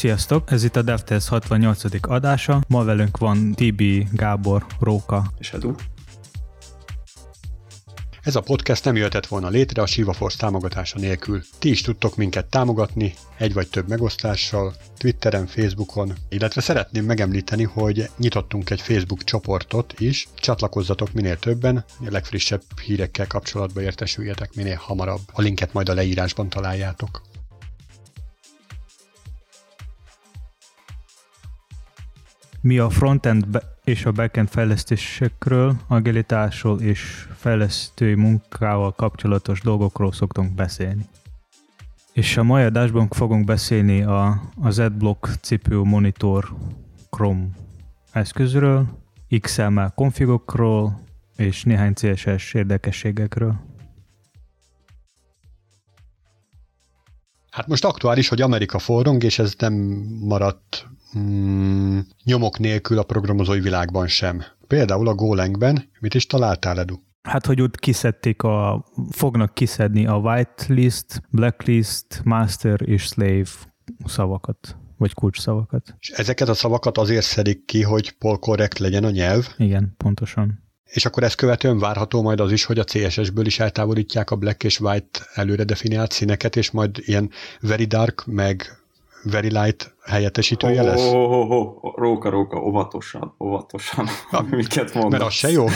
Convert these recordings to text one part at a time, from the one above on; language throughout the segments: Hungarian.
Sziasztok, ez itt a DevTest 68. adása. Ma velünk van Tibi, Gábor, Róka. És Edu. Ez a podcast nem jöhetett volna létre a SivaForce támogatása nélkül. Ti is tudtok minket támogatni, egy vagy több megosztással, Twitteren, Facebookon, illetve szeretném megemlíteni, hogy nyitottunk egy Facebook csoportot is, csatlakozzatok minél többen, a legfrissebb hírekkel kapcsolatban értesüljetek minél hamarabb. A linket majd a leírásban találjátok. Mi a frontend és a backend fejlesztésekről, agilitásról és fejlesztői munkával kapcsolatos dolgokról szoktunk beszélni. És a mai adásban fogunk beszélni a, az AdBlock CPU Monitor Chrome eszközről, XML konfigokról és néhány CSS érdekességekről. Hát most aktuális, hogy Amerika forrong, és ez nem maradt mm, nyomok nélkül a programozói világban sem. Például a Golangben mit is találtál, Edu? Hát, hogy ott kiszedték a, fognak kiszedni a whitelist, blacklist, master és slave szavakat, vagy kulcsszavakat. És ezeket a szavakat azért szedik ki, hogy polkorrekt legyen a nyelv? Igen, pontosan. És akkor ezt követően várható majd az is, hogy a CSS-ből is eltávolítják a black és white előre definiált színeket, és majd ilyen very dark, meg very light helyettesítője lesz? Oh, oh, oh, oh. Róka, róka, óvatosan, óvatosan, Na, miket mondasz. Mert az se jó.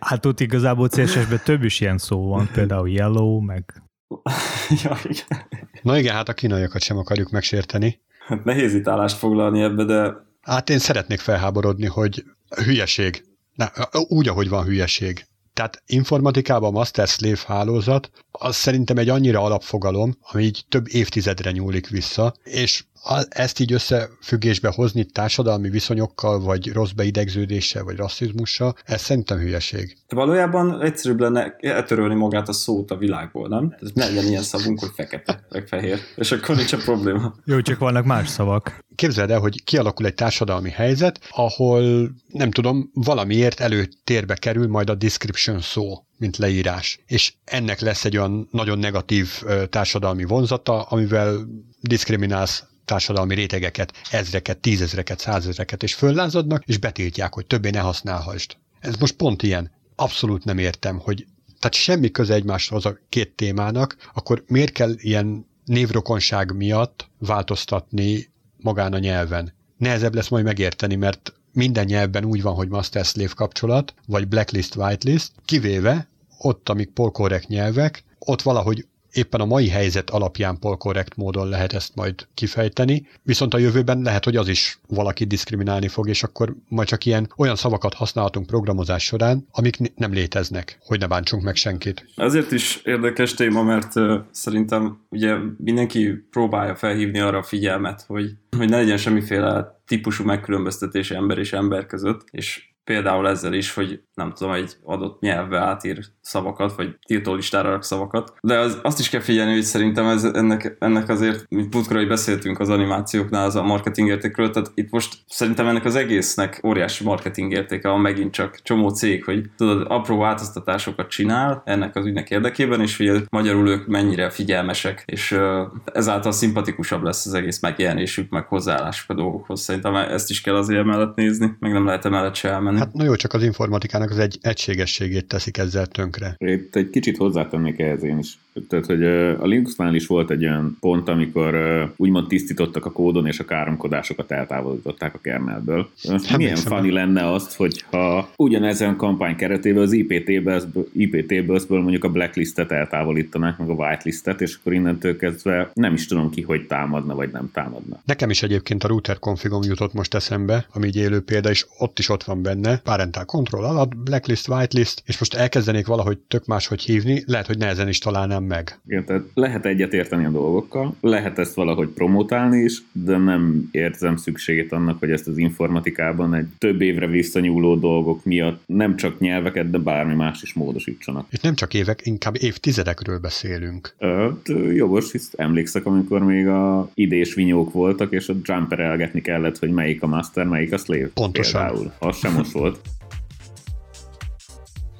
Hát ott igazából CSS-ben több is ilyen szó van, például yellow, meg... ja, igen. Na igen, hát a kínaiakat sem akarjuk megsérteni. Hát nehéz itt állást foglalni ebbe, de... Hát én szeretnék felháborodni, hogy hülyeség. Na, úgy, ahogy van hülyeség. Tehát informatikában a master-slave hálózat, az szerintem egy annyira alapfogalom, ami így több évtizedre nyúlik vissza, és ezt így összefüggésbe hozni társadalmi viszonyokkal, vagy rossz beidegződéssel, vagy rasszizmussal, ez szerintem hülyeség. De valójában egyszerűbb lenne eltörölni magát a szót a világból, nem? Ez ne legyen ilyen szavunk, hogy fekete, meg fehér, és akkor nincs a probléma. Jó, csak vannak más szavak. Képzeld el, hogy kialakul egy társadalmi helyzet, ahol nem tudom, valamiért előtérbe kerül majd a description szó mint leírás. És ennek lesz egy olyan nagyon negatív társadalmi vonzata, amivel diszkriminálsz társadalmi rétegeket, ezreket, tízezreket, százezreket, és föllázadnak, és betiltják, hogy többé ne használhassd. Ez most pont ilyen. Abszolút nem értem, hogy tehát semmi köze egymáshoz a két témának, akkor miért kell ilyen névrokonság miatt változtatni magán a nyelven? Nehezebb lesz majd megérteni, mert minden nyelvben úgy van, hogy master-slave kapcsolat, vagy blacklist, whitelist, kivéve ott, amik polkorrekt nyelvek, ott valahogy éppen a mai helyzet alapján polkorrekt módon lehet ezt majd kifejteni, viszont a jövőben lehet, hogy az is valaki diszkriminálni fog, és akkor majd csak ilyen olyan szavakat használhatunk programozás során, amik nem léteznek, hogy ne bántsunk meg senkit. Azért is érdekes téma, mert uh, szerintem ugye mindenki próbálja felhívni arra a figyelmet, hogy, hogy ne legyen semmiféle típusú megkülönböztetés ember és ember között, és például ezzel is, hogy nem tudom, egy adott nyelvbe átír szavakat, vagy tiltó listára rak szavakat. De az, azt is kell figyelni, hogy szerintem ez, ennek, ennek azért, mint múltkor beszéltünk az animációknál, az a marketing értékről, tehát itt most szerintem ennek az egésznek óriási marketing értéke van megint csak csomó cég, hogy tudod, apró változtatásokat csinál ennek az ügynek érdekében, és hogy magyarul ők mennyire figyelmesek, és ezáltal szimpatikusabb lesz az egész megjelenésük, meg hozzáállásuk a dolgokhoz. Szerintem ezt is kell azért mellett nézni, meg nem lehet emellett se elmenni. Hát na csak az informatikának az egy egységességét teszik ezzel tönkre. Itt egy kicsit hozzátennék ehhez én is. Tehát, hogy a Linuxnál is volt egy olyan pont, amikor úgymond tisztítottak a kódon, és a káromkodásokat eltávolították a kernelből. Most milyen funny lenne azt, hogyha ugyanezen kampány keretében az IPT-ből, IPT-ből mondjuk a blacklistet eltávolítanák, meg a whitelistet, és akkor innentől kezdve nem is tudom ki, hogy támadna, vagy nem támadna. Nekem is egyébként a router configom jutott most eszembe, ami egy élő példa, és ott is ott van benne, parental control alatt, blacklist, whitelist, és most elkezdenék valahogy tök máshogy hívni, lehet, hogy nehezen is találnám meg. Igen, tehát lehet egyet érteni a dolgokkal, lehet ezt valahogy promotálni is, de nem érzem szükségét annak, hogy ezt az informatikában egy több évre visszanyúló dolgok miatt nem csak nyelveket, de bármi más is módosítsanak. És nem csak évek, inkább évtizedekről beszélünk. Öt, jogos, hisz emlékszek, amikor még a idés vinyók voltak, és a jumperelgetni kellett, hogy melyik a master, melyik a slave. Pontosan. Például. Az sem most volt.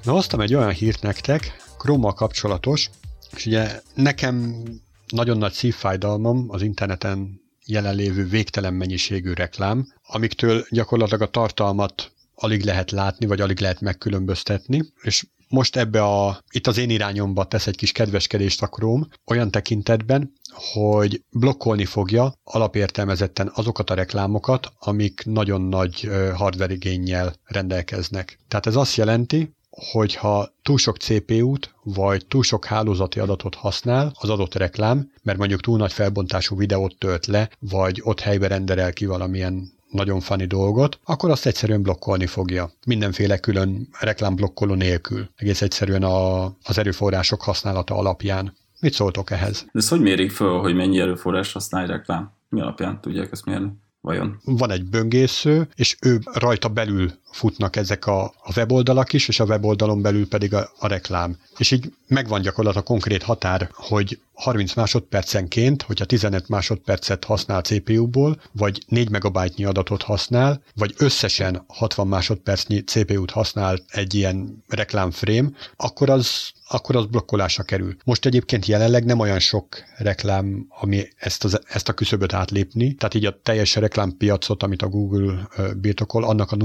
Na, hoztam egy olyan hírt nektek, chrome kapcsolatos, és ugye nekem nagyon nagy szívfájdalmam az interneten jelenlévő végtelen mennyiségű reklám, amiktől gyakorlatilag a tartalmat alig lehet látni, vagy alig lehet megkülönböztetni, és most ebbe a, itt az én irányomba tesz egy kis kedveskedést a Chrome, olyan tekintetben, hogy blokkolni fogja alapértelmezetten azokat a reklámokat, amik nagyon nagy hardware igényel rendelkeznek. Tehát ez azt jelenti, hogyha túl sok CPU-t vagy túl sok hálózati adatot használ az adott reklám, mert mondjuk túl nagy felbontású videót tölt le, vagy ott helybe renderel ki valamilyen nagyon fani dolgot, akkor azt egyszerűen blokkolni fogja. Mindenféle külön reklámblokkoló nélkül. Egész egyszerűen a, az erőforrások használata alapján. Mit szóltok ehhez? De ez hogy mérik föl, hogy mennyi erőforrás használ reklám? Mi alapján tudják ezt mérni? Vajon? Van egy böngésző, és ő rajta belül futnak ezek a, a weboldalak is, és a weboldalon belül pedig a, a reklám. És így megvan gyakorlatilag a konkrét határ, hogy 30 másodpercenként, hogyha 15 másodpercet használ CPU-ból, vagy 4 megabájtnyi adatot használ, vagy összesen 60 másodpercnyi CPU-t használ egy ilyen reklámframe, akkor az akkor az blokkolásra kerül. Most egyébként jelenleg nem olyan sok reklám, ami ezt, az, ezt a küszöböt átlépni, tehát így a teljes reklámpiacot, amit a Google birtokol, annak a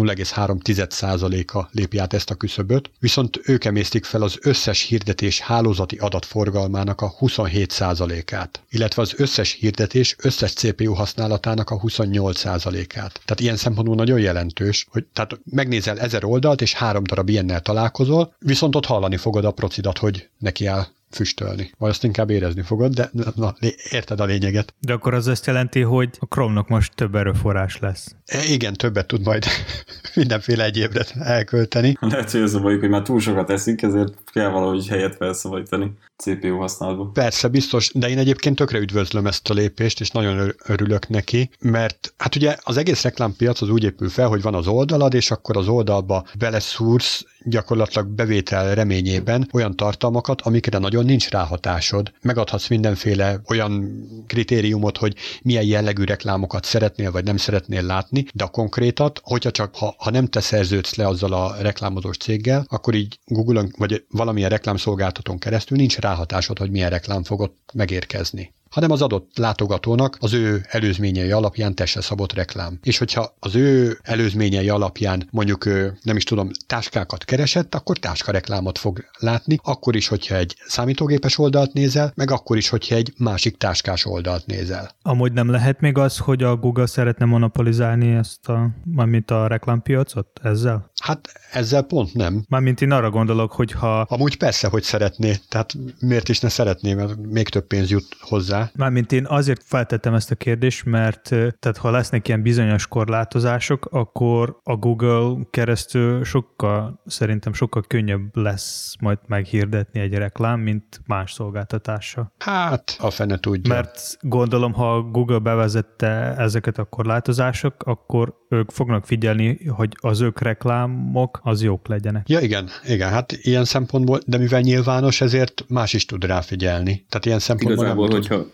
0,3%-a lépi át ezt a küszöböt, viszont ők emésztik fel az összes hirdetés hálózati adatforgalmának a 27%-át, illetve az összes hirdetés összes CPU használatának a 28%-át. Tehát ilyen szempontból nagyon jelentős, hogy tehát megnézel ezer oldalt, és három darab ilyennel találkozol, viszont ott hallani fogod a procidat, hogy neki áll füstölni. Vagy azt inkább érezni fogod, de na, érted a lényeget. De akkor az azt jelenti, hogy a Chrome-nak most több erőforrás lesz. E, igen, többet tud majd mindenféle egyébre elkölteni. Lehet, hogy az a bajuk, hogy már túl sokat eszik, ezért kell valahogy helyet felszabadítani CPU használatban. Persze, biztos, de én egyébként tökre üdvözlöm ezt a lépést, és nagyon örülök neki, mert hát ugye az egész reklámpiac az úgy épül fel, hogy van az oldalad, és akkor az oldalba beleszúrsz gyakorlatilag bevétel reményében olyan tartalmakat, amikre nagyon nincs ráhatásod. Megadhatsz mindenféle olyan kritériumot, hogy milyen jellegű reklámokat szeretnél vagy nem szeretnél látni, de a konkrétat, hogyha csak ha, ha nem te szerződsz le azzal a reklámozós céggel, akkor így Google-on vagy valamilyen reklámszolgáltatón keresztül nincs ráhatásod, hogy milyen reklám fogod megérkezni hanem az adott látogatónak az ő előzményei alapján tesse szabott reklám. És hogyha az ő előzményei alapján mondjuk nem is tudom, táskákat keresett, akkor táskareklámot fog látni, akkor is, hogyha egy számítógépes oldalt nézel, meg akkor is, hogyha egy másik táskás oldalt nézel. Amúgy nem lehet még az, hogy a Google szeretne monopolizálni ezt a, mármint a reklámpiacot ezzel? Hát ezzel pont nem. Mármint én arra gondolok, hogy ha... Amúgy persze, hogy szeretné, tehát miért is ne szeretné, mert még több pénz jut hozzá, Mármint én azért feltettem ezt a kérdést, mert tehát ha lesznek ilyen bizonyos korlátozások, akkor a Google keresztül sokkal, szerintem sokkal könnyebb lesz majd meghirdetni egy reklám, mint más szolgáltatása. Hát, a fene tudja. Mert gondolom, ha Google bevezette ezeket a korlátozások, akkor ők fognak figyelni, hogy az ők reklámok az jók legyenek. Ja, igen, igen, hát ilyen szempontból, de mivel nyilvános, ezért más is tud rá figyelni. Tehát ilyen szempontból Igazából, nem hogyha,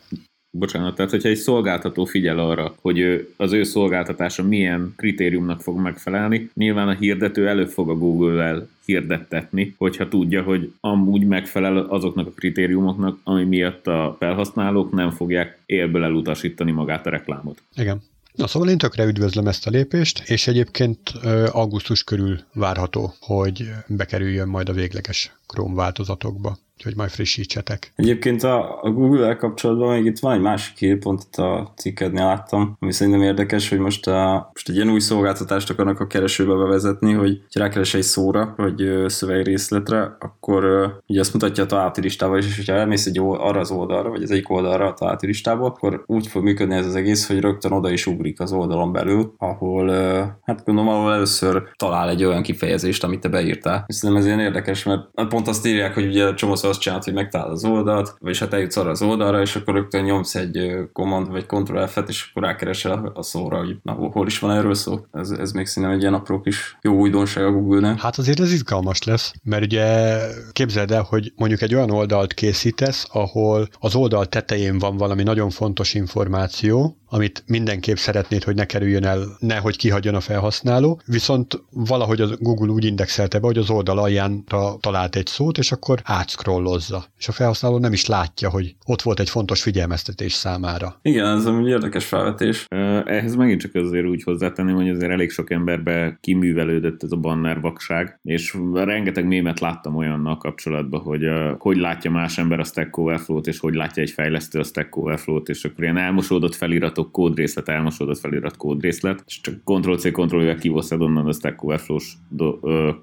bocsánat, tehát hogyha egy szolgáltató figyel arra, hogy ő, az ő szolgáltatása milyen kritériumnak fog megfelelni, nyilván a hirdető előbb fog a Google-el hirdettetni, hogyha tudja, hogy amúgy megfelel azoknak a kritériumoknak, ami miatt a felhasználók nem fogják élből elutasítani magát a reklámot. Igen. Na szóval én tökre üdvözlöm ezt a lépést, és egyébként augusztus körül várható, hogy bekerüljön majd a végleges Chrome változatokba úgyhogy majd frissítsetek. Egyébként a, a Google-el kapcsolatban még itt van egy másik hír, pont itt a cikkednél láttam, ami szerintem érdekes, hogy most, a, most egy ilyen új szolgáltatást akarnak a keresőbe bevezetni, hogy ha rákeres egy szóra, vagy szövegrészletre, akkor ugye azt mutatja a találati listával is, és hogyha elmész egy arra az oldalra, vagy az egyik oldalra a találati listából, akkor úgy fog működni ez az egész, hogy rögtön oda is ugrik az oldalon belül, ahol hát gondolom, ahol először talál egy olyan kifejezést, amit te beírtál. Szerintem ez ilyen érdekes, mert pont azt írják, hogy ugye csomószor azt csinált, hogy megtalál az oldalt, vagyis hát eljutsz arra az oldalra, és akkor rögtön nyomsz egy command vagy Ctrl F-et, és akkor rákeresel a szóra, hogy na, hol is van erről szó. Ez, ez még színem egy ilyen apró kis jó újdonság a Google-nek. Hát azért ez izgalmas lesz, mert ugye képzeld el, hogy mondjuk egy olyan oldalt készítesz, ahol az oldal tetején van valami nagyon fontos információ, amit mindenképp szeretnéd, hogy ne kerüljön el, nehogy kihagyjon a felhasználó, viszont valahogy a Google úgy indexelte be, hogy az oldal alján talált egy szót, és akkor átszkroll scrollozza, és a felhasználó nem is látja, hogy ott volt egy fontos figyelmeztetés számára. Igen, ez egy érdekes felvetés. Ehhez megint csak azért úgy hozzátenném, hogy azért elég sok emberbe kiművelődött ez a banner vakság, és rengeteg mémet láttam olyannal kapcsolatban, hogy hogy látja más ember a Stack Overflow-t, és hogy látja egy fejlesztő a Stack Overflow-t, és akkor ilyen elmosódott feliratok, kódrészlet, elmosódott felirat, kódrészlet, és csak Ctrl-C, Ctrl-V kivoszed onnan a Stack Overflow-s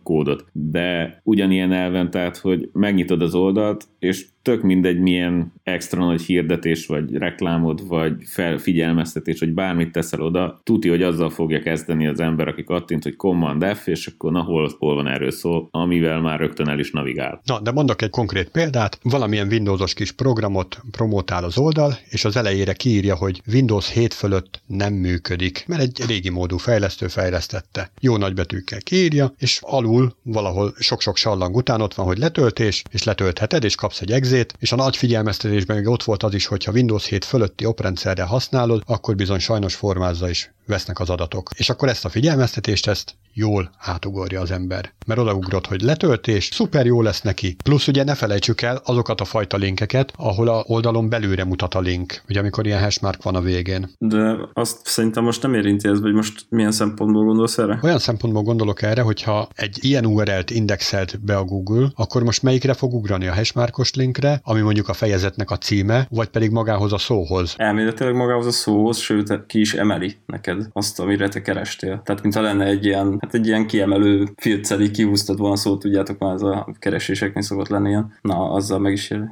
kódot. De ugyanilyen elven, tehát, hogy megnyitod az oldalt, és tök mindegy, milyen extra nagy hirdetés, vagy reklámod, vagy felfigyelmeztetés, vagy bármit teszel oda, tuti, hogy azzal fogja kezdeni az ember, aki kattint, hogy Command F, és akkor na hol, hol van erről szó, amivel már rögtön el is navigál. Na, de mondok egy konkrét példát. Valamilyen Windowsos kis programot promotál az oldal, és az elejére kiírja, hogy Windows 7 fölött nem működik, mert egy régi módú fejlesztő fejlesztette. Jó nagybetűkkel kiírja, és alul valahol sok-sok sallang után ott van, hogy letöltés, és letöltheted, és kapsz egy exit, izét, és a nagy figyelmeztetésben még ott volt az is, hogy ha Windows 7 fölötti oprendszerre használod, akkor bizony sajnos formázza is vesznek az adatok. És akkor ezt a figyelmeztetést, ezt jól átugorja az ember. Mert odaugrott, hogy letöltés, szuper jó lesz neki. Plusz ugye ne felejtsük el azokat a fajta linkeket, ahol a oldalon belőle mutat a link, ugye amikor ilyen hashmark van a végén. De azt szerintem most nem érinti ez, vagy most milyen szempontból gondolsz erre? Olyan szempontból gondolok erre, hogyha egy ilyen URL-t indexelt be a Google, akkor most melyikre fog ugrani a hashmarkos linkre, ami mondjuk a fejezetnek a címe, vagy pedig magához a szóhoz. Elméletileg magához a szóhoz, sőt ki is emeli neked azt, amire te kerestél. Tehát, mintha lenne egy ilyen, hát egy ilyen kiemelő filcceli, kihúztad volna szót, tudjátok, már ez a kereséseknél szokott lenni ilyen. Na, azzal meg is ér.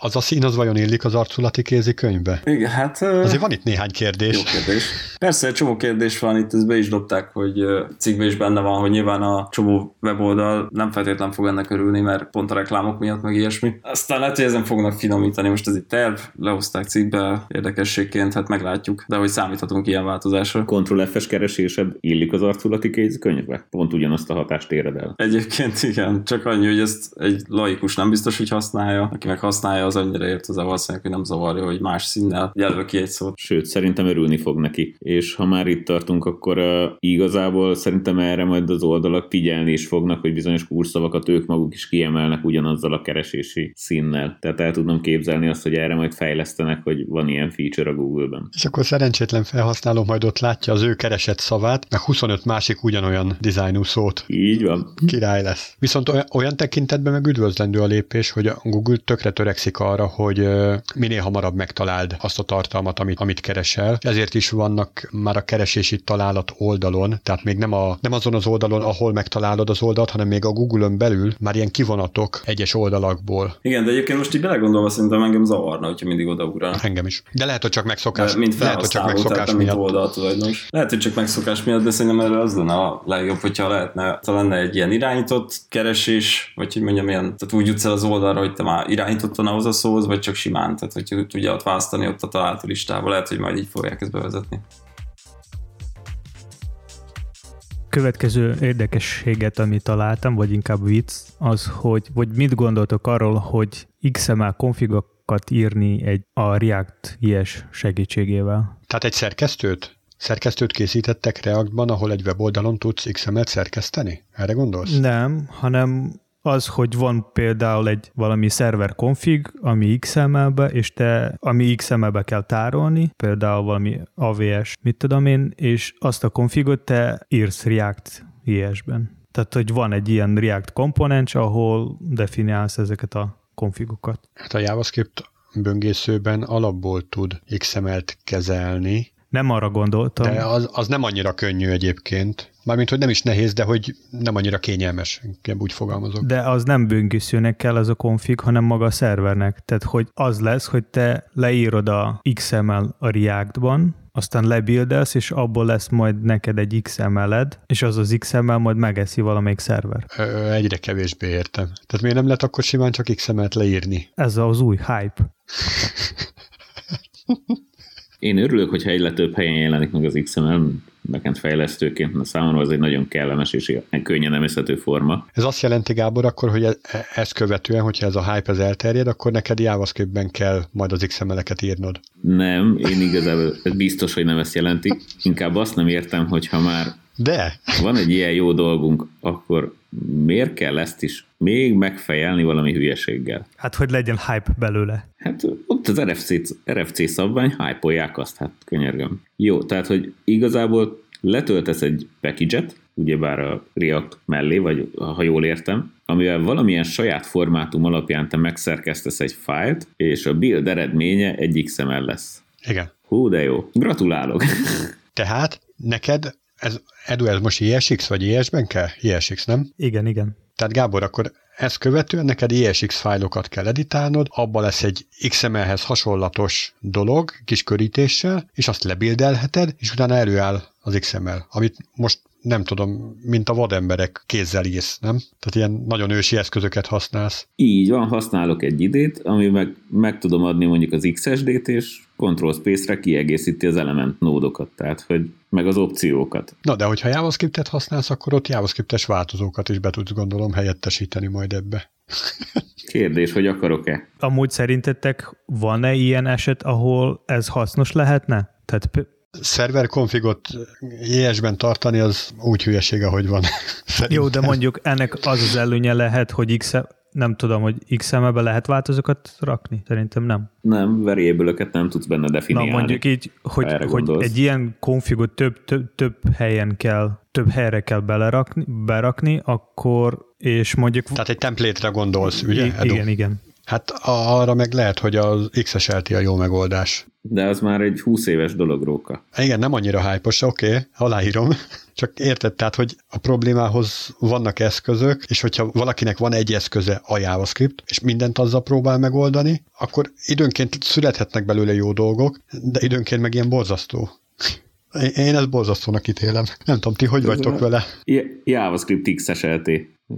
az a szín az vajon illik az arculati kézikönyvbe? Igen, hát... Azért van itt néhány kérdés. Jó kérdés. Persze, egy csomó kérdés van, itt ezt be is dobták, hogy cikkben is benne van, hogy nyilván a csomó weboldal nem feltétlen fog ennek örülni, mert pont a reklámok miatt, meg ilyesmi. Aztán lehet, hogy ezen fognak finomítani, most ez itt terv, lehozták cikkbe érdekességként, hát meglátjuk, de hogy számíthatunk ilyen változásra. Ctrl F-es keresésed illik az arculati kézikönyvbe? Pont ugyanazt a hatást éred el. Egyébként igen, csak annyi, hogy ezt egy laikus nem biztos, hogy használja, aki meg használja, az annyira ért hozzá valószínűleg, hogy nem zavarja, hogy más színnel jelöl ki egy szót. Sőt, szerintem örülni fog neki. És ha már itt tartunk, akkor uh, igazából szerintem erre majd az oldalak figyelni is fognak, hogy bizonyos kurszavakat ők maguk is kiemelnek ugyanazzal a keresési színnel. Tehát el tudom képzelni azt, hogy erre majd fejlesztenek, hogy van ilyen feature a Google-ben. És akkor szerencsétlen felhasználó majd ott látja az ő keresett szavát, meg 25 másik ugyanolyan dizájnú szót. Így van. Király lesz. Viszont olyan, olyan tekintetben meg üdvözlendő a lépés, hogy a Google tökre törekszik arra, hogy minél hamarabb megtaláld azt a tartalmat, amit, amit keresel. Ezért is vannak már a keresési találat oldalon, tehát még nem, a, nem azon az oldalon, ahol megtalálod az oldalt, hanem még a Google-ön belül már ilyen kivonatok egyes oldalakból. Igen, de egyébként most így belegondolva szerintem engem zavarna, hogyha mindig odaugral. Engem is. De lehet, hogy csak megszokás. De, mint lehet, hogy csak megszokás tehát, miatt. Oldaltulajdonos. Lehet, hogy csak megszokás miatt, de szerintem erre az lenne a legjobb, hogyha lehetne, lenne egy ilyen irányított keresés, vagy hogy mondjam, ilyen, tehát úgy jutsz el az oldalra, hogy te már irányítottan ahhoz a szóhoz, vagy csak simán, tehát hogy tudja ott választani ott a található listába, lehet, hogy majd így fogják ezt bevezetni. Következő érdekességet, amit találtam, vagy inkább vicc, az, hogy vagy mit gondoltok arról, hogy XML konfigokat írni egy a React IS segítségével? Tehát egy szerkesztőt? Szerkesztőt készítettek Reactban, ahol egy weboldalon tudsz XML-t szerkeszteni? Erre gondolsz? Nem, hanem az, hogy van például egy valami szerver config, ami XML-be, és te, ami XML-be kell tárolni, például valami AVS, mit tudom én, és azt a configot te írsz React IS-ben. Tehát, hogy van egy ilyen React komponens, ahol definiálsz ezeket a konfigokat. Hát a JavaScript böngészőben alapból tud XML-t kezelni. Nem arra gondoltam. De az, az nem annyira könnyű egyébként. Mármint, hogy nem is nehéz, de hogy nem annyira kényelmes, inkább úgy fogalmazok. De az nem böngészőnek kell az a config, hanem maga a szervernek. Tehát, hogy az lesz, hogy te leírod a XML a React-ban, aztán lebildelsz, és abból lesz majd neked egy XML-ed, és az az XML majd megeszi valamelyik szerver. Ö, egyre kevésbé értem. Tehát miért nem lehet akkor simán csak XML-t leírni? Ez az új hype. Én örülök, hogyha egyre több helyen jelenik meg az XML, backend fejlesztőként, mert számomra az egy nagyon kellemes és könnyen emészhető forma. Ez azt jelenti, Gábor, akkor, hogy e- e- ezt követően, hogyha ez a hype ez elterjed, akkor neked JavaScriptben kell majd az XML-eket írnod. Nem, én igazából biztos, hogy nem ezt jelenti. Inkább azt nem értem, hogy ha már De. Van egy ilyen jó dolgunk, akkor miért kell ezt is még megfejelni valami hülyeséggel? Hát, hogy legyen hype belőle. Hát ott az RFC, RFC szabvány, hype azt, hát könyörgöm. Jó, tehát, hogy igazából letöltesz egy package-et, ugyebár a React mellé, vagy ha jól értem, amivel valamilyen saját formátum alapján te megszerkesztesz egy fájlt, és a build eredménye egy XML lesz. Igen. Hú, de jó. Gratulálok. Tehát neked ez, Edu, ez most ESX vagy ES-ben kell? ESX, nem? Igen, igen. Tehát Gábor, akkor ezt követően neked ESX fájlokat kell editálnod, abba lesz egy XML-hez hasonlatos dolog, kis körítéssel, és azt lebildelheted, és utána előáll az XML, amit most nem tudom, mint a vademberek kézzel írsz, nem? Tehát ilyen nagyon ősi eszközöket használsz. Így van, használok egy idét, ami meg, meg tudom adni mondjuk az XSD-t, és Control Space-re kiegészíti az element nódokat, tehát hogy meg az opciókat. Na, de hogyha JavaScript-et használsz, akkor ott JavaScript-es változókat is be tudsz gondolom helyettesíteni majd ebbe. Kérdés, hogy akarok-e? Amúgy szerintetek van-e ilyen eset, ahol ez hasznos lehetne? Tehát szerver konfigot ES-ben tartani, az úgy hülyeség, ahogy van. Jó, de mondjuk ennek az az előnye lehet, hogy X nem tudom, hogy XML-be lehet változókat rakni? Szerintem nem. Nem, variable nem tudsz benne definiálni. Na mondjuk így, hogy, hogy egy ilyen konfigot több, több, több helyen kell, több helyre kell belerakni, berakni, akkor, és mondjuk... Tehát egy templétre gondolsz, ugye? I- igen, igen. Hát arra meg lehet, hogy az XSLT a jó megoldás. De az már egy 20 éves dolog, Róka. Igen, nem annyira hype oké, okay, aláírom. Csak érted, tehát, hogy a problémához vannak eszközök, és hogyha valakinek van egy eszköze a JavaScript, és mindent azzal próbál megoldani, akkor időnként születhetnek belőle jó dolgok, de időnként meg ilyen borzasztó. Én ezt borzasztónak ítélem. Nem tudom, ti hogy vagytok vele? JavaScript XSLT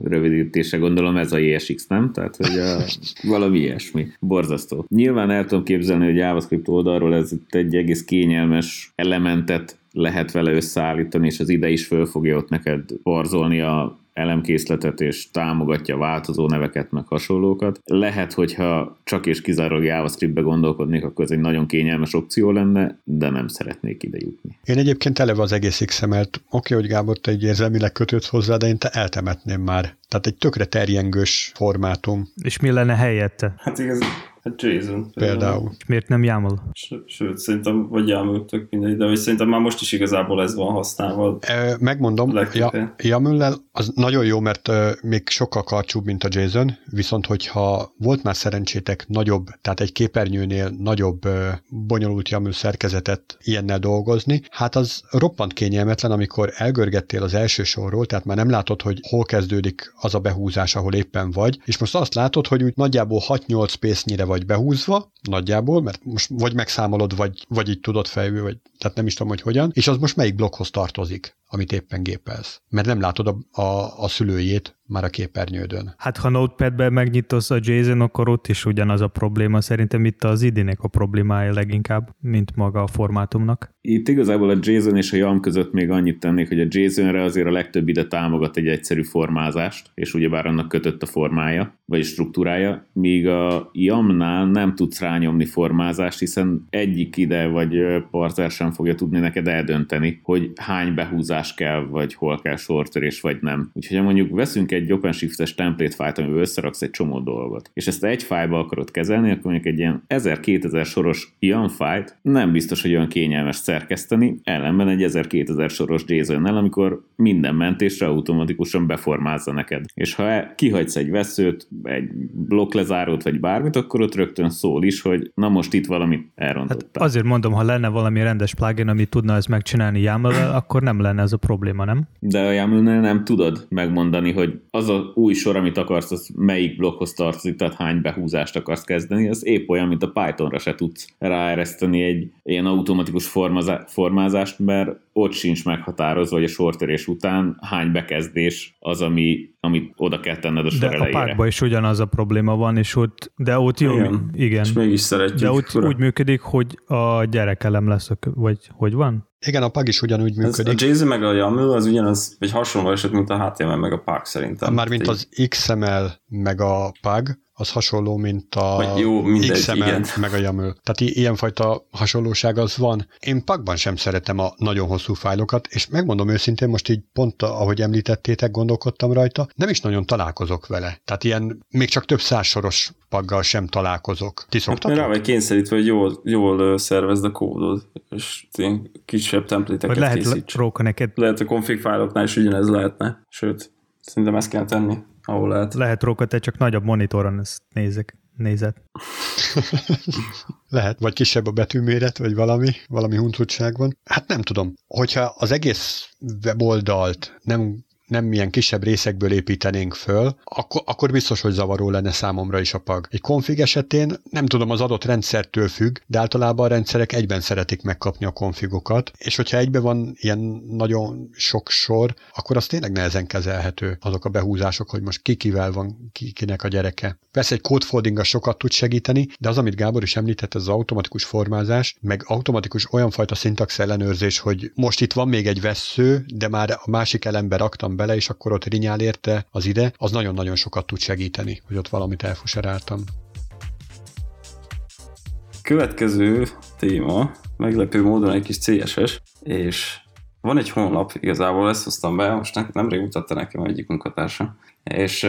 rövidítése, gondolom ez a JSX, nem? Tehát, hogy a, valami ilyesmi. Borzasztó. Nyilván el tudom képzelni, hogy JavaScript oldalról ez egy egész kényelmes elementet lehet vele összeállítani, és az ide is föl fogja ott neked borzolni a elemkészletet, és támogatja változó neveket, meg hasonlókat. Lehet, hogyha csak és kizárólag JavaScriptbe gondolkodnék, akkor ez egy nagyon kényelmes opció lenne, de nem szeretnék ide jutni. Én egyébként eleve az egész XML-t, oké, hogy Gábor, te egy érzelmileg kötődsz hozzá, de én te eltemetném már. Tehát egy tökre terjengős formátum. És mi lenne helyette? Hát igaz, Hát Jason. Például. És miért nem YAML? Sőt, szerintem vagy YAML tök mindegy, de hogy szerintem már most is igazából ez van használva. E, megmondom, ja, YAML az nagyon jó, mert uh, még sokkal karcsúbb, mint a JSON, viszont hogyha volt már szerencsétek nagyobb, tehát egy képernyőnél nagyobb uh, bonyolult YAML szerkezetet ilyennel dolgozni, hát az roppant kényelmetlen, amikor elgörgettél az első sorról, tehát már nem látod, hogy hol kezdődik az a behúzás, ahol éppen vagy, és most azt látod, hogy úgy nagyjából 6-8 space-nyire vagy behúzva, nagyjából, mert most vagy megszámolod, vagy, vagy így tudod fejből, vagy tehát nem is tudom, hogy hogyan, és az most melyik blokkhoz tartozik, amit éppen gépelsz. Mert nem látod a, a, a szülőjét már a képernyődön. Hát ha Notepad-ben megnyitosz a JSON, akkor ott is ugyanaz a probléma. Szerintem itt az idének a problémája leginkább, mint maga a formátumnak. Itt igazából a JSON és a YAM között még annyit tennék, hogy a JSON-re azért a legtöbb ide támogat egy egyszerű formázást, és ugyebár annak kötött a formája, vagy struktúrája, míg a YAM-nál nem tudsz rányomni formázást, hiszen egyik ide vagy parzer sem fogja tudni neked eldönteni, hogy hány behúzás kell, vagy hol kell sortörés, vagy nem. Úgyhogy ha mondjuk veszünk egy OpenShift-es template fájt, amiben összeraksz egy csomó dolgot, és ezt egy fájba akarod kezelni, akkor mondjuk egy ilyen 1000-2000 soros ilyen fájt nem biztos, hogy olyan kényelmes szerkeszteni, ellenben egy 1000-2000 soros JSON-nel, amikor minden mentésre automatikusan beformázza neked. És ha kihagysz egy veszőt, egy blokklezárót, vagy bármit, akkor ott rögtön szól is, hogy na most itt valamit elrontottál. Hát azért mondom, ha lenne valami rendes plugin, ami tudna ezt megcsinálni YAML-vel, akkor nem lenne ez a probléma, nem? De a yaml nem tudod megmondani, hogy az a új sor, amit akarsz, az melyik blokkhoz tartozik, tehát hány behúzást akarsz kezdeni, az épp olyan, mint a Pythonra se tudsz ráereszteni egy ilyen automatikus formázást, mert ott sincs meghatározva, hogy a sortörés után hány bekezdés az, ami, amit oda kell tenned a sor de elejére. a pákban is ugyanaz a probléma van, és ott, de ott jó, igen. igen. És mégis szeretjük. De ott ura. úgy működik, hogy a gyerekelem lesz, vagy hogy van? Igen, a PAG is ugyanúgy működik. Ez a JSON meg a YAML az ugyanaz, vagy hasonló eset, mint a HTML meg a PAG szerintem. Már mint az XML meg a PAG, az hasonló, mint a jó, mindegy, XML igen. meg a YAML. Tehát i- ilyenfajta hasonlóság az van. Én pakban sem szeretem a nagyon hosszú fájlokat, és megmondom őszintén, most így pont, ahogy említettétek, gondolkodtam rajta, nem is nagyon találkozok vele. Tehát ilyen még csak több száz soros paggal sem találkozok. Ti Hát mert rá szoktatok? vagy kényszerítve, hogy jól, jól szervezd a kódod, és ilyen kisebb templéteket lehet készíts. róka neked, Lehet a config fájloknál is ugyanez lehetne, sőt, szerintem ezt kell tenni, ahol lehet. lehet róka, te csak nagyobb monitoron ezt nézek, nézed. Lehet, vagy kisebb a betűméret, vagy valami, valami huncutság van. Hát nem tudom. Hogyha az egész weboldalt nem nem milyen kisebb részekből építenénk föl, akkor, akkor biztos, hogy zavaró lenne számomra is a pag. Egy config esetén nem tudom, az adott rendszertől függ, de általában a rendszerek egyben szeretik megkapni a konfigokat, és hogyha egyben van ilyen nagyon sok sor, akkor az tényleg nehezen kezelhető azok a behúzások, hogy most ki kivel van, ki, kinek a gyereke. Persze egy code a sokat tud segíteni, de az, amit Gábor is említett, az automatikus formázás, meg automatikus olyan fajta szintax ellenőrzés, hogy most itt van még egy vessző, de már a másik elembe raktam bele, és akkor ott rinyál érte az ide, az nagyon-nagyon sokat tud segíteni, hogy ott valamit elfuseráltam. Következő téma, meglepő módon egy kis CSS, és van egy honlap, igazából ezt hoztam be, most ne- nemrég mutatta nekem egyik munkatársa, és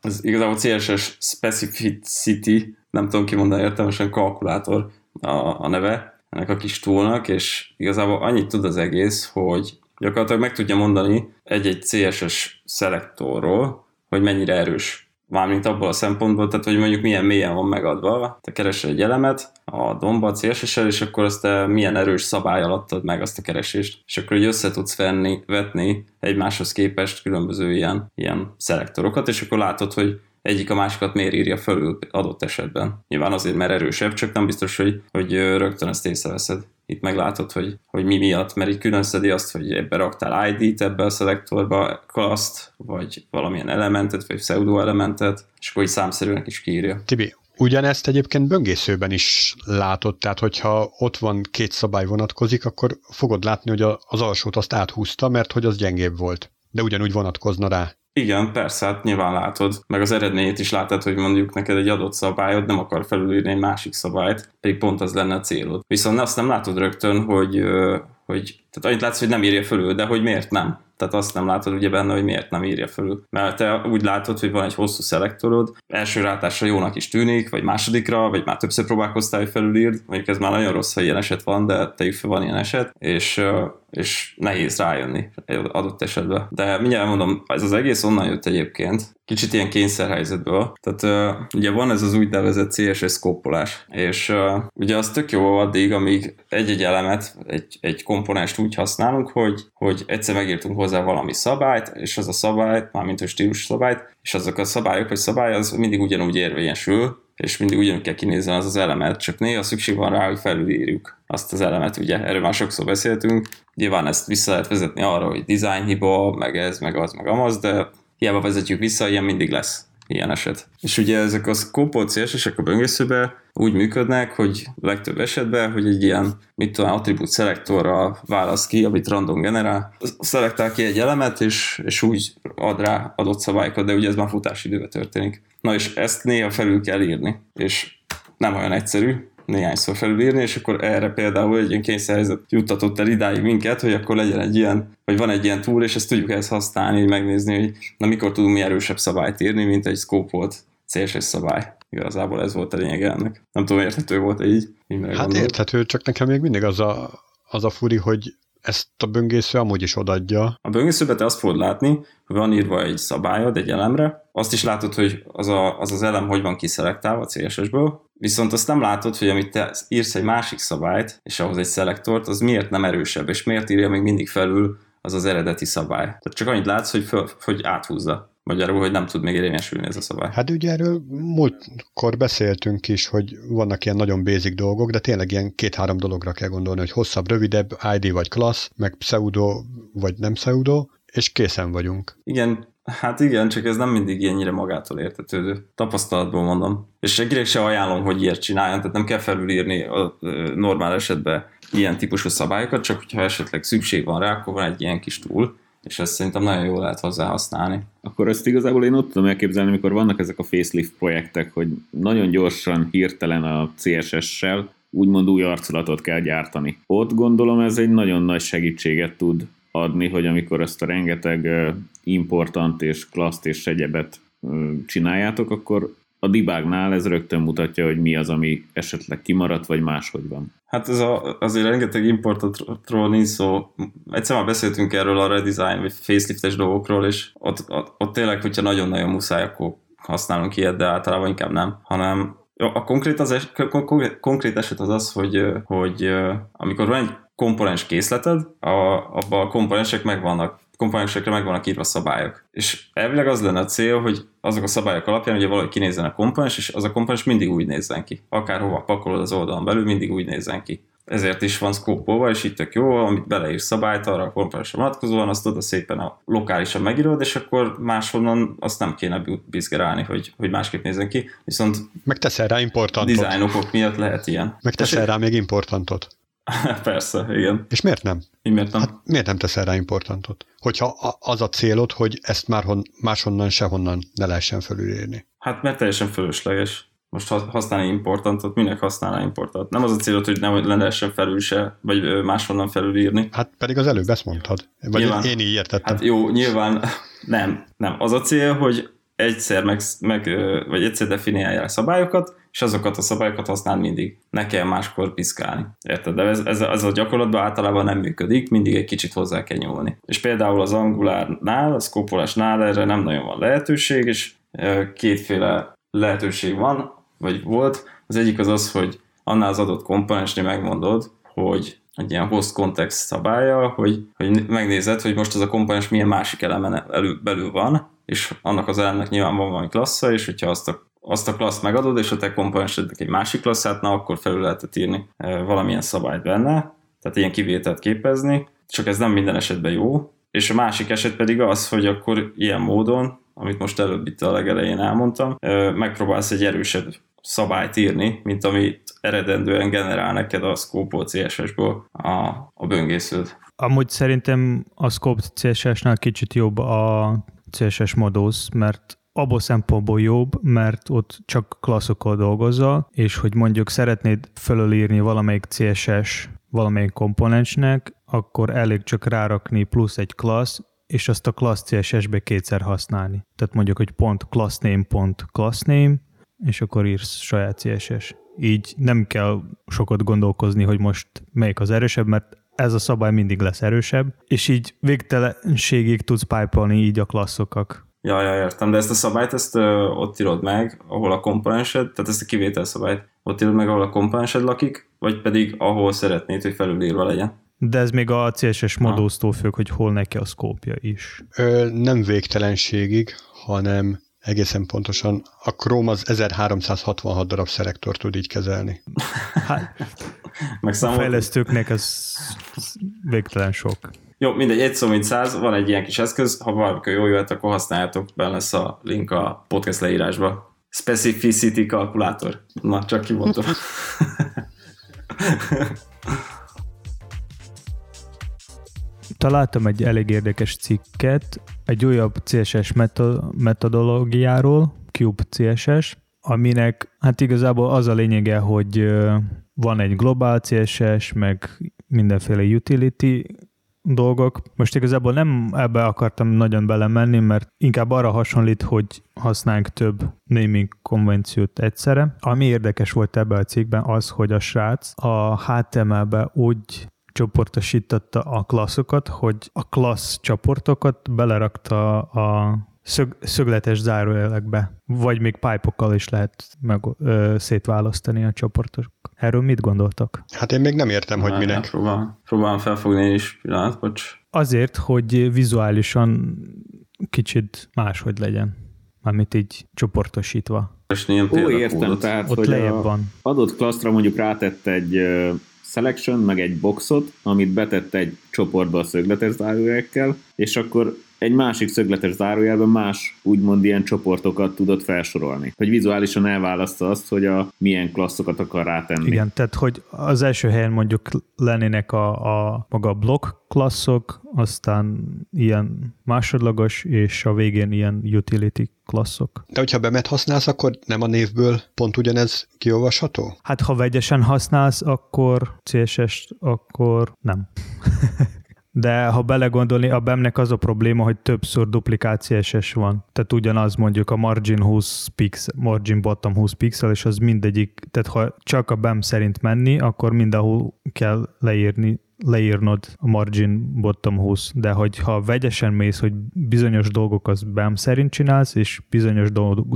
ez igazából CSS Specificity, nem tudom kimondani értelmesen, kalkulátor a, a neve ennek a kis túlnak, és igazából annyit tud az egész, hogy gyakorlatilag meg tudja mondani egy-egy CSS szelektorról, hogy mennyire erős. Mármint abból a szempontból, tehát hogy mondjuk milyen mélyen van megadva, te keresel egy elemet a domba, css és akkor azt te milyen erős szabály alatt ad meg azt a keresést. És akkor hogy össze tudsz venni, vetni egymáshoz képest különböző ilyen, ilyen szelektorokat, és akkor látod, hogy egyik a másikat miért írja fölül adott esetben. Nyilván azért, mert erősebb, csak nem biztos, hogy, hogy rögtön ezt észreveszed. Itt meglátod, hogy, hogy mi miatt, mert így külön szedi azt, hogy ebbe raktál ID-t ebbe a szelektorba, class vagy valamilyen elementet, vagy pseudo elementet, és akkor így számszerűen is kiírja. Tibi, ugyanezt egyébként böngészőben is látod, tehát hogyha ott van két szabály vonatkozik, akkor fogod látni, hogy az alsót azt áthúzta, mert hogy az gyengébb volt. De ugyanúgy vonatkozna rá. Igen, persze, hát nyilván látod, meg az eredményét is látod, hogy mondjuk neked egy adott szabályod nem akar felülírni egy másik szabályt, pedig pont az lenne a célod. Viszont azt nem látod rögtön, hogy, hogy tehát annyit látsz, hogy nem írja fölül, de hogy miért nem. Tehát azt nem látod ugye benne, hogy miért nem írja fölül. Mert te úgy látod, hogy van egy hosszú szelektorod, első rátásra jónak is tűnik, vagy másodikra, vagy már többször próbálkoztál, hogy felülírd. Mondjuk ez már nagyon rossz, ha ilyen eset van, de fel van ilyen eset, és, és nehéz rájönni adott esetben. De mindjárt mondom, ez az egész onnan jött egyébként, kicsit ilyen kényszerhelyzetből. Tehát uh, ugye van ez az úgynevezett CSS szkópolás, és ugye az tök jó addig, amíg egy-egy elemet, egy, egy komponenst úgy használunk, hogy, hogy egyszer megírtunk hozzá valami szabályt, és az a szabály, mármint a stílus szabályt, és azok a szabályok, vagy szabály, az mindig ugyanúgy érvényesül, és mindig ugyanúgy kell kinézni az az elemet, csak néha szükség van rá, hogy felülírjuk azt az elemet, ugye erről már sokszor beszéltünk. Nyilván ezt vissza lehet vezetni arra, hogy design meg ez, meg az, meg amaz, de hiába vezetjük vissza, ilyen mindig lesz ilyen eset. És ugye ezek a scope CSS-ek a böngészőben úgy működnek, hogy legtöbb esetben, hogy egy ilyen, mit tudom, attribút szelektorral válasz ki, amit random generál, szelektál ki egy elemet, és, és úgy ad rá adott szabályokat, de ugye ez már futásidőben történik. Na és ezt néha felül kell írni, és nem olyan egyszerű, néhányszor felülírni, és akkor erre például egy ilyen kényszerhelyzet juttatott el idáig minket, hogy akkor legyen egy ilyen, vagy van egy ilyen túl, és ezt tudjuk ezt használni, hogy megnézni, hogy na mikor tudunk mi erősebb szabályt írni, mint egy volt CSS szabály. Igazából ez volt a lényeg ennek. Nem tudom, érthető volt így. így Hát gondolom. érthető, csak nekem még mindig az a, az a furi, hogy ezt a böngésző amúgy is odaadja. A böngészőben te azt fogod látni, hogy van írva egy szabályod egy elemre, azt is látod, hogy az a, az, az elem hogy van kiszelektálva a CSS-ből, viszont azt nem látod, hogy amit te írsz egy másik szabályt, és ahhoz egy szelektort, az miért nem erősebb, és miért írja még mindig felül az az eredeti szabály. Tehát csak annyit látsz, hogy, föl, hogy áthúzza. Magyarul, hogy nem tud még érvényesülni ez a szabály. Hát ugye erről múltkor beszéltünk is, hogy vannak ilyen nagyon basic dolgok, de tényleg ilyen két-három dologra kell gondolni, hogy hosszabb, rövidebb, ID vagy class, meg pseudo vagy nem pseudo, és készen vagyunk. Igen, hát igen, csak ez nem mindig ennyire magától értetődő. Tapasztalatból mondom. És senkinek se ajánlom, hogy ilyet csináljon, tehát nem kell felülírni a normál esetben ilyen típusú szabályokat, csak hogyha esetleg szükség van rá, akkor van egy ilyen kis túl, és ezt szerintem nagyon jól lehet hozzá használni. Akkor ezt igazából én ott tudom elképzelni, amikor vannak ezek a facelift projektek, hogy nagyon gyorsan, hirtelen a CSS-sel úgymond új arculatot kell gyártani. Ott gondolom ez egy nagyon nagy segítséget tud adni, hogy amikor ezt a rengeteg important és klaszt és egyebet csináljátok, akkor a debugnál ez rögtön mutatja, hogy mi az, ami esetleg kimaradt, vagy máshogy van. Hát ez a, azért rengeteg importotról nincs szó. Egyszer már beszéltünk erről a redesign, vagy faceliftes dolgokról, és ott, ott, ott tényleg, hogyha nagyon-nagyon muszáj, akkor használunk ilyet, de általában inkább nem, hanem a konkrét, az es, konkrét, eset az az, hogy, hogy amikor van egy komponens készleted, a, abban a komponensek megvannak komponensekre meg vannak írva szabályok. És elvileg az lenne a cél, hogy azok a szabályok alapján ugye valahogy kinézzen a komponens, és az a komponens mindig úgy nézzen ki. Akárhova pakolod az oldalon belül, mindig úgy nézzen ki. Ezért is van szkópolva, és itt tök jó, amit beleírsz szabályt arra a komponensre vonatkozóan, azt oda szépen a lokálisan megírod, és akkor máshonnan azt nem kéne bizgerálni, hogy, hogy másképp nézzen ki. Viszont Megteszel rá importantot. Dizájnokok miatt lehet ilyen. Megteszel rá még importantot. Persze, igen. És miért nem? Így miért nem? Hát miért nem teszel rá importantot? Hogyha az a célod, hogy ezt már hon, máshonnan, sehonnan ne lehessen fölülírni. Hát mert teljesen fölösleges. Most használni importantot, minek használni importot? Nem az a célod, hogy nem le lehessen felül se, vagy máshonnan felülírni. Hát pedig az előbb ezt mondtad. Vagy nyilván, én így értettem. Hát jó, nyilván nem. Nem. Az a cél, hogy egyszer meg, meg vagy egyszer definiálja a szabályokat, és azokat a szabályokat használ mindig. Ne kell máskor piszkálni. Érted? De ez, ez, ez a gyakorlatban általában nem működik, mindig egy kicsit hozzá kell nyúlni. És például az Angularnál, a szkópolásnál erre nem nagyon van lehetőség, és kétféle lehetőség van, vagy volt. Az egyik az az, hogy annál az adott komponensnél megmondod, hogy egy ilyen host context szabálya, hogy, hogy megnézed, hogy most az a komponens milyen másik elemen belül van, és annak az elemnek nyilván van valami klassza, és hogyha azt a, azt a klassz megadod, és a te komponensednek egy másik klasszát, na akkor felül lehetett írni e, valamilyen szabályt benne, tehát ilyen kivételt képezni, csak ez nem minden esetben jó, és a másik eset pedig az, hogy akkor ilyen módon, amit most előbb itt a legelején elmondtam, e, megpróbálsz egy erősebb szabályt írni, mint amit eredendően generál neked a Scope CSS-ből a, a böngésződ. Amúgy szerintem a Scope CSS-nál kicsit jobb a CSS Modus, mert abból szempontból jobb, mert ott csak klasszokkal dolgozol, és hogy mondjuk szeretnéd fölülírni valamelyik CSS valamelyik komponensnek, akkor elég csak rárakni plusz egy klassz, és azt a class CSS-be kétszer használni. Tehát mondjuk, hogy pont class name, pont class name, és akkor írsz saját CSS. Így nem kell sokat gondolkozni, hogy most melyik az erősebb, mert ez a szabály mindig lesz erősebb, és így végtelenségig tudsz pipe így a klasszokak. Ja, ja, értem, de ezt a szabályt ezt ö, ott írod meg, ahol a komponensed, tehát ezt a kivétel szabályt ott írod meg, ahol a komponensed lakik, vagy pedig ahol szeretnéd, hogy felülírva legyen. De ez még a CSS modóztól függ, hogy hol neki a szkópja is. Ö, nem végtelenségig, hanem egészen pontosan a Chrome az 1366 darab szelektor tud így kezelni. Hát, a fejlesztőknek ez végtelen sok. Jó, mindegy, egy szó, mint száz, van egy ilyen kis eszköz, ha valaki jó jöhet, akkor használjátok, be lesz a link a podcast leírásba. Specificity kalkulátor. Na, csak kimondtam. Találtam egy elég érdekes cikket, egy újabb CSS metodológiáról, Cube CSS, aminek hát igazából az a lényege, hogy van egy globál CSS, meg mindenféle utility dolgok. Most igazából nem ebbe akartam nagyon belemenni, mert inkább arra hasonlít, hogy használjunk több naming konvenciót egyszerre. Ami érdekes volt ebbe a cikkben az, hogy a srác a HTML-be úgy csoportosította a klasszokat, hogy a klassz csoportokat belerakta a szög, szögletes zárójelekbe, vagy még pipe is lehet meg, ö, szétválasztani a csoportok. Erről mit gondoltak? Hát én még nem értem, hogy minek. Próbálom, próbálom felfogni én is, pillanat, bocs. Azért, hogy vizuálisan kicsit máshogy legyen, mármint így csoportosítva. Ó, értem, tehát, Ott hogy lejjebb van. adott klasszra mondjuk rátett egy selection, meg egy boxot, amit betett egy csoportba a szögletes zárójelekkel, és akkor egy másik szögletes zárójelben más úgymond ilyen csoportokat tudod felsorolni. Hogy vizuálisan elválaszta azt, hogy a milyen klasszokat akar rátenni. Igen, tehát hogy az első helyen mondjuk lennének a, a maga a blokk klasszok, aztán ilyen másodlagos, és a végén ilyen utility klasszok. De hogyha bemet használsz, akkor nem a névből pont ugyanez kiolvasható? Hát ha vegyesen használsz, akkor CSS, akkor nem. De ha belegondolni, a BEM-nek az a probléma, hogy többször duplikált CSS van. Tehát ugyanaz mondjuk a margin 20 pixel, margin bottom 20 pixel, és az mindegyik, tehát ha csak a BEM szerint menni, akkor mindenhol kell leírni leírnod a margin bottom 20, de hogyha vegyesen mész, hogy bizonyos dolgok az BAM szerint csinálsz, és bizonyos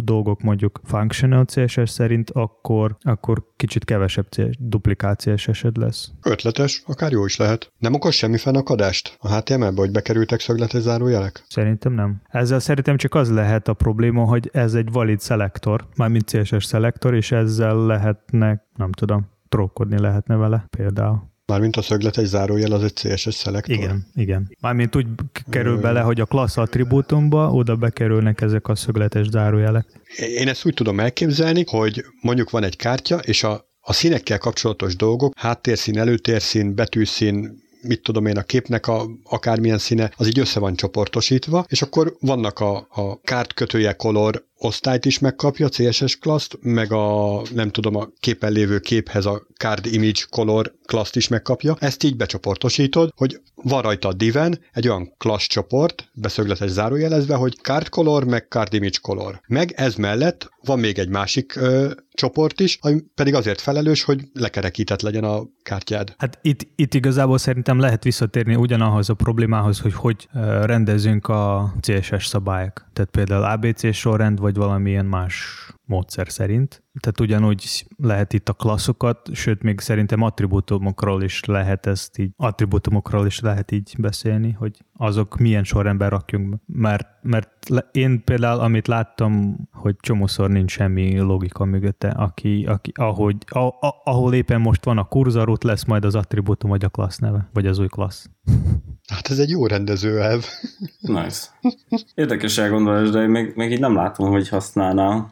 dolgok mondjuk functional CSS szerint, akkor, akkor kicsit kevesebb duplikációs eset lesz. Ötletes, akár jó is lehet. Nem okoz semmi fennakadást a HTML-be, hogy bekerültek szögletes zárójelek? Szerintem nem. Ezzel szerintem csak az lehet a probléma, hogy ez egy valid szelektor, mármint CSS szelektor, és ezzel lehetnek, nem tudom, trókodni lehetne vele például. Mármint a szögletes zárójel az egy CSS szelektor? Igen, igen. Mármint úgy kerül Ö... bele, hogy a klassz attribútumba oda bekerülnek ezek a szögletes zárójelek. Én ezt úgy tudom elképzelni, hogy mondjuk van egy kártya, és a, a színekkel kapcsolatos dolgok, háttérszín, előtérszín, betűszín, mit tudom én, a képnek a akármilyen színe, az így össze van csoportosítva, és akkor vannak a, a kárt kötője color osztályt is megkapja, CSS klaszt, meg a, nem tudom, a képen lévő képhez a card image color klaszt is megkapja. Ezt így becsoportosítod, hogy van rajta a diven egy olyan class csoport, beszögletes zárójelezve, hogy card color, meg card image color. Meg ez mellett van még egy másik ö, csoport is, ami pedig azért felelős, hogy lekerekített legyen a kártyád. Hát itt, itt igazából szerintem lehet visszatérni ugyanahoz a problémához, hogy hogy rendezünk a CSS szabályok. Tehát például ABC sorrend, vagy valamilyen más módszer szerint. Tehát ugyanúgy lehet itt a klasszokat, sőt még szerintem attribútumokról is lehet ezt így, attribútumokról is lehet így beszélni, hogy azok milyen sorrendben rakjunk, mert, mert én például, amit láttam, hogy csomószor nincs semmi logika mögötte, aki, aki ahogy, a, a, ahol éppen most van a kurzor, ott lesz majd az attribútum, vagy a klassz neve, vagy az új klassz. Hát ez egy jó rendező elv. Nice. Érdekes elgondolás, de még, még így nem látom, hogy használná.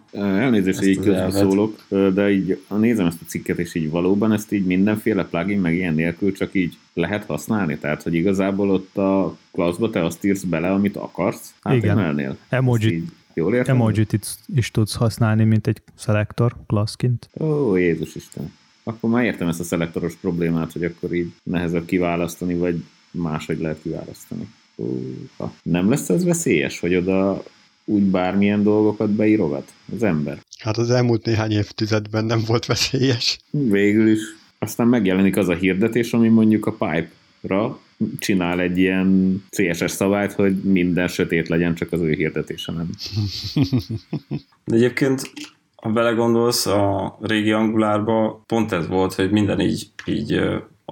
Elnézést, hogy így szólok, de így nézem ezt a cikket, és így valóban ezt így mindenféle plugin, meg ilyen nélkül csak így lehet használni? Tehát, hogy igazából ott a klasszba te azt írsz bele, amit akarsz? Hát Igen. Emoji, jól értem? Emojit is tudsz használni, mint egy szelektor klasszként. Ó, Jézus Isten. Akkor már értem ezt a szelektoros problémát, hogy akkor így nehezebb kiválasztani, vagy máshogy lehet kiválasztani. Húha. Nem lesz ez veszélyes, hogy oda úgy bármilyen dolgokat beírogat az ember? Hát az elmúlt néhány évtizedben nem volt veszélyes. Végül is. Aztán megjelenik az a hirdetés, ami mondjuk a Pipe-ra csinál egy ilyen CSS szabályt, hogy minden sötét legyen, csak az ő hirdetése nem. De egyébként, ha belegondolsz, a régi angulárba pont ez volt, hogy minden így, így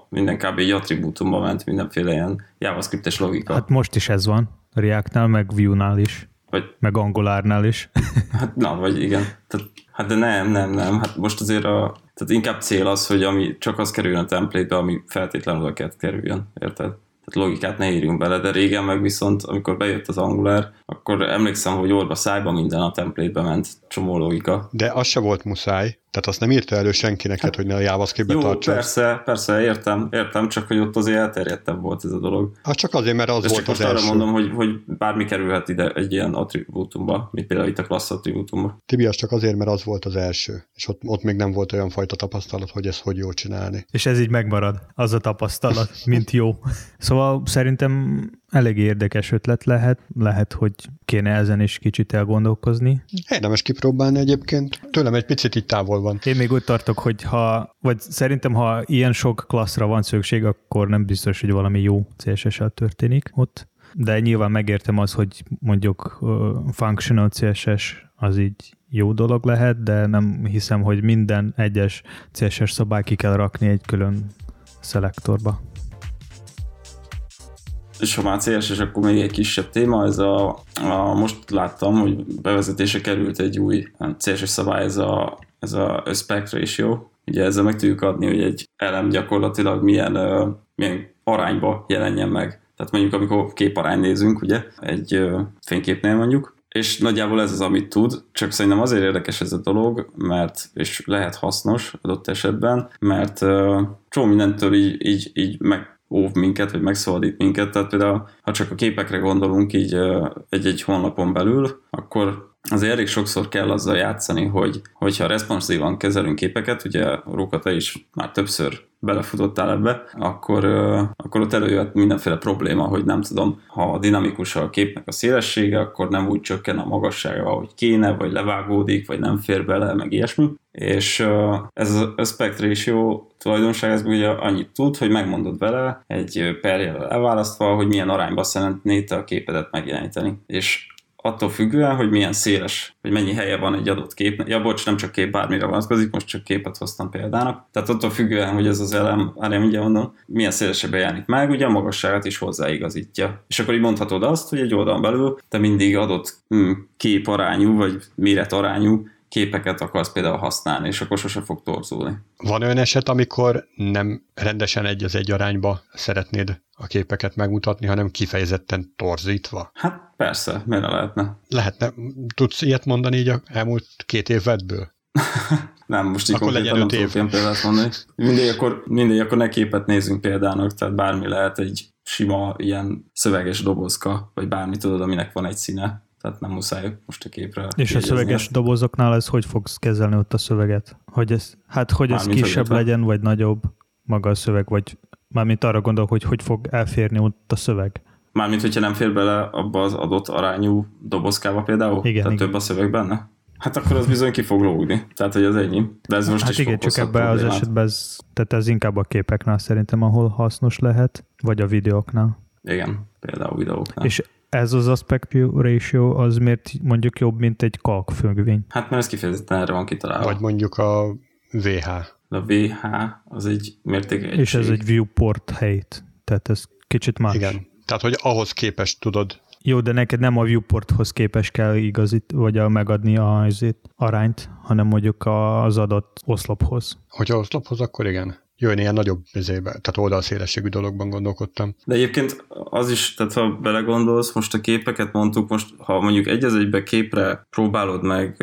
minden kb. egy attribútumba ment, mindenféle ilyen JavaScript-es logika. Hát most is ez van, React-nál, meg Vue-nál is. Vagy, meg Angolárnál is. Hát na, vagy igen. Tehát, hát de nem, nem, nem. Hát most azért a, tehát inkább cél az, hogy ami csak az kerüljön a template-be, ami feltétlenül oda kell kerüljön. Érted? tehát logikát ne írjunk bele, de régen meg viszont, amikor bejött az Angular, akkor emlékszem, hogy orba szájba minden a template ment, csomó logika. De az se volt muszáj, tehát azt nem írta elő senkinek, hát, hogy ne a JavaScript-be Jó, tartsa. persze, persze, értem, értem, csak hogy ott azért elterjedtebb volt ez a dolog. Hát csak azért, mert az De volt csak az most első. arra mondom, hogy, hogy bármi kerülhet ide egy ilyen attribútumba, mint például itt a klassz attribútumba. Tibi, az csak azért, mert az volt az első, és ott, ott még nem volt olyan fajta tapasztalat, hogy ezt hogy jól csinálni. És ez így megmarad, az a tapasztalat, mint jó. Szóval szerintem elég érdekes ötlet lehet, lehet, hogy kéne ezen is kicsit elgondolkozni. Érdemes kipróbálni egyébként, tőlem egy picit itt távol van. Én még úgy tartok, hogy ha, vagy szerintem ha ilyen sok klasszra van szükség, akkor nem biztos, hogy valami jó CSS-el történik ott, de nyilván megértem az, hogy mondjuk uh, functional CSS az így jó dolog lehet, de nem hiszem, hogy minden egyes CSS szabály ki kell rakni egy külön szelektorba. És ha már CSS, akkor még egy kisebb téma, ez a, a most láttam, hogy bevezetése került egy új CSS szabály, ez a, ez a aspect ratio. Ugye ezzel meg tudjuk adni, hogy egy elem gyakorlatilag milyen, milyen arányba jelenjen meg. Tehát mondjuk, amikor képarány nézünk, ugye, egy fényképnél mondjuk, és nagyjából ez az, amit tud, csak szerintem azért érdekes ez a dolog, mert, és lehet hasznos adott esetben, mert uh, csomó mindentől így, így, így meg óv minket, vagy megszabadít minket, tehát például, ha csak a képekre gondolunk így egy-egy honlapon belül, akkor azért elég sokszor kell azzal játszani, hogy hogyha responsívan kezelünk képeket, ugye Róka, te is már többször belefutottál ebbe, akkor, akkor ott előjött mindenféle probléma, hogy nem tudom, ha dinamikus a képnek a szélessége, akkor nem úgy csökken a magassága, ahogy kéne, vagy levágódik, vagy nem fér bele, meg ilyesmi. És ez az aspect ratio tulajdonság, ez ugye annyit tud, hogy megmondod vele egy perjel elválasztva, hogy milyen arányba szeretnéd a képedet megjeleníteni. És attól függően, hogy milyen széles, hogy mennyi helye van egy adott kép. Ja, bocs, nem csak kép, bármire vonatkozik, most csak képet hoztam példának. Tehát attól függően, hogy ez az elem, én mindjárt mondom, milyen szélesebben jelenik meg, ugye a magasságát is hozzáigazítja. És akkor így mondhatod azt, hogy egy oldalon belül te mindig adott mm, képarányú, vagy méretarányú képeket akarsz például használni, és akkor sose fog torzulni. Van olyan eset, amikor nem rendesen egy az egy arányba szeretnéd a képeket megmutatni, hanem kifejezetten torzítva? Hát persze, miért ne lehetne? Lehetne. Tudsz ilyet mondani így a elmúlt két évedből? nem, most így akkor legyen nem tudok ilyen példát mondani. Mindegy akkor, mindegy, akkor ne képet nézzünk példának, tehát bármi lehet egy sima ilyen szöveges dobozka, vagy bármi tudod, aminek van egy színe tehát nem muszáj most a képre. És a szöveges ezt. dobozoknál ez hogy fogsz kezelni ott a szöveget? Hogy ez, hát hogy ez Mármint kisebb legyen, vagy nagyobb maga a szöveg, vagy mármint arra gondol, hogy hogy fog elférni ott a szöveg? Mármint, hogyha nem fér bele abba az adott arányú dobozkába például? Igen, Tehát igen. több a szöveg benne? Hát akkor az bizony ki fog lógni. Tehát, hogy az ennyi. De ez most hát is igen, csak ebben az esetben ez, tehát ez inkább a képeknál szerintem, ahol hasznos lehet, vagy a videóknál. Igen, például videóknál. És ez az aspect ratio az miért mondjuk jobb, mint egy függvény? Hát mert ez kifejezetten erre van kitalálva. Vagy mondjuk a VH. A VH az egy mérték És ez egy viewport helyt, tehát ez kicsit más. Igen, tehát hogy ahhoz képest tudod. Jó, de neked nem a viewporthoz képes kell igazít, vagy a megadni a, azért, arányt, hanem mondjuk az adott oszlophoz. Hogyha oszlophoz, akkor igen jön ilyen nagyobb vizébe, tehát oldalszélességű dologban gondolkodtam. De egyébként az is, tehát ha belegondolsz, most a képeket mondtuk, most ha mondjuk egy az egybe képre próbálod meg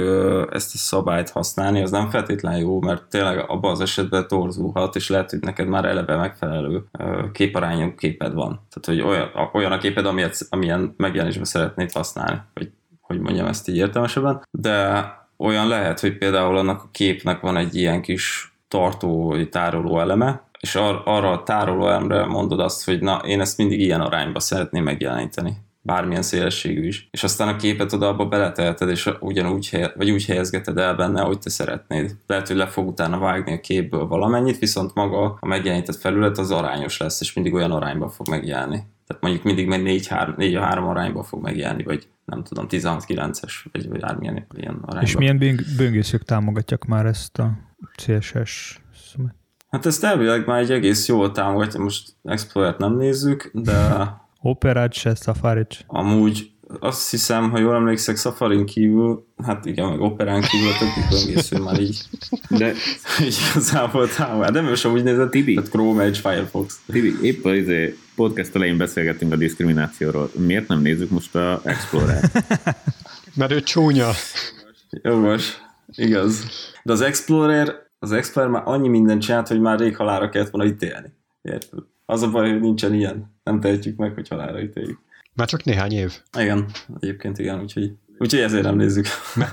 ezt a szabályt használni, az nem feltétlenül jó, mert tényleg abban az esetben torzulhat, és lehet, hogy neked már eleve megfelelő képarányú képed van. Tehát, hogy olyan, olyan a képed, amilyet, amilyen megjelenésben szeretnéd használni, vagy hogy mondjam ezt így értelmesebben, de olyan lehet, hogy például annak a képnek van egy ilyen kis tartó, tároló eleme, és ar- arra a tároló elemre mondod azt, hogy na, én ezt mindig ilyen arányba szeretném megjeleníteni bármilyen szélességű is. És aztán a képet oda abba beleteheted, és ugyanúgy helye, vagy úgy helyezgeted el benne, ahogy te szeretnéd. Lehet, hogy le fog utána vágni a képből valamennyit, viszont maga a megjelenített felület az arányos lesz, és mindig olyan arányba fog megjelenni. Tehát mondjuk mindig meg 4-3 3 arányba fog megjelenni, vagy nem tudom, 16-9-es, vagy, vagy bármilyen ilyen arányba. És milyen böngészők támogatják már ezt a CSS szemet. Hát ezt elvileg már egy egész jól támogatja, most Explorer-t nem nézzük, de... Operát se, safari Amúgy azt hiszem, ha jól emlékszek, safari kívül, hát igen, meg Operán kívül a többi böngésző már így, de így igazából támogat. De most úgy nézett, Tibi. tehát Chrome, Edge, Firefox. Tibi, épp az izé podcast elején beszélgettünk a diszkriminációról. Miért nem nézzük most a Explorer? Mert ő csúnya. Jó, most. Igaz. De az Explorer, az Explorer már annyi mindent csinált, hogy már rég halára kellett volna ítélni. Érted? Az a baj, hogy nincsen ilyen. Nem tehetjük meg, hogy halára ítéljük. Már csak néhány év. Igen, egyébként igen, úgyhogy, úgyhogy ezért nem nézzük.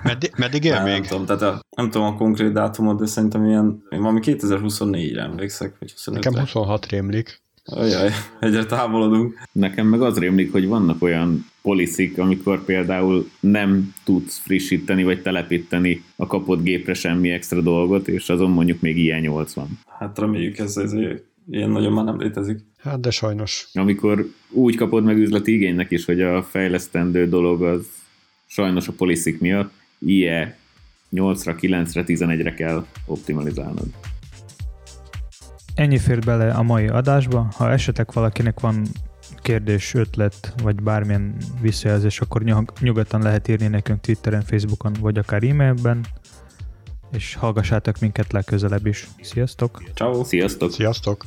Meddig, meddig él még? Nem tudom, tehát a, nem tudom a konkrét dátumot, de szerintem ilyen, valami 2024-re emlékszek, vagy 25 Nekem 26 rémlik. Ajaj, egyre távolodunk. Nekem meg az rémlik, hogy vannak olyan poliszik, amikor például nem tudsz frissíteni vagy telepíteni a kapott gépre semmi extra dolgot, és azon mondjuk még ilyen 80. Hát reméljük ez, ez ilyen nagyon már nem létezik. Hát de sajnos. Amikor úgy kapod meg üzleti igénynek is, hogy a fejlesztendő dolog az sajnos a poliszik miatt IE 8-ra, 9-re, 11-re kell optimalizálnod. Ennyi fér bele a mai adásba. Ha esetleg valakinek van kérdés, ötlet, vagy bármilyen visszajelzés, akkor nyugodtan lehet írni nekünk Twitteren, Facebookon, vagy akár e-mailben, és hallgassátok minket legközelebb is. Sziasztok! Ciao. Sziasztok! Sziasztok!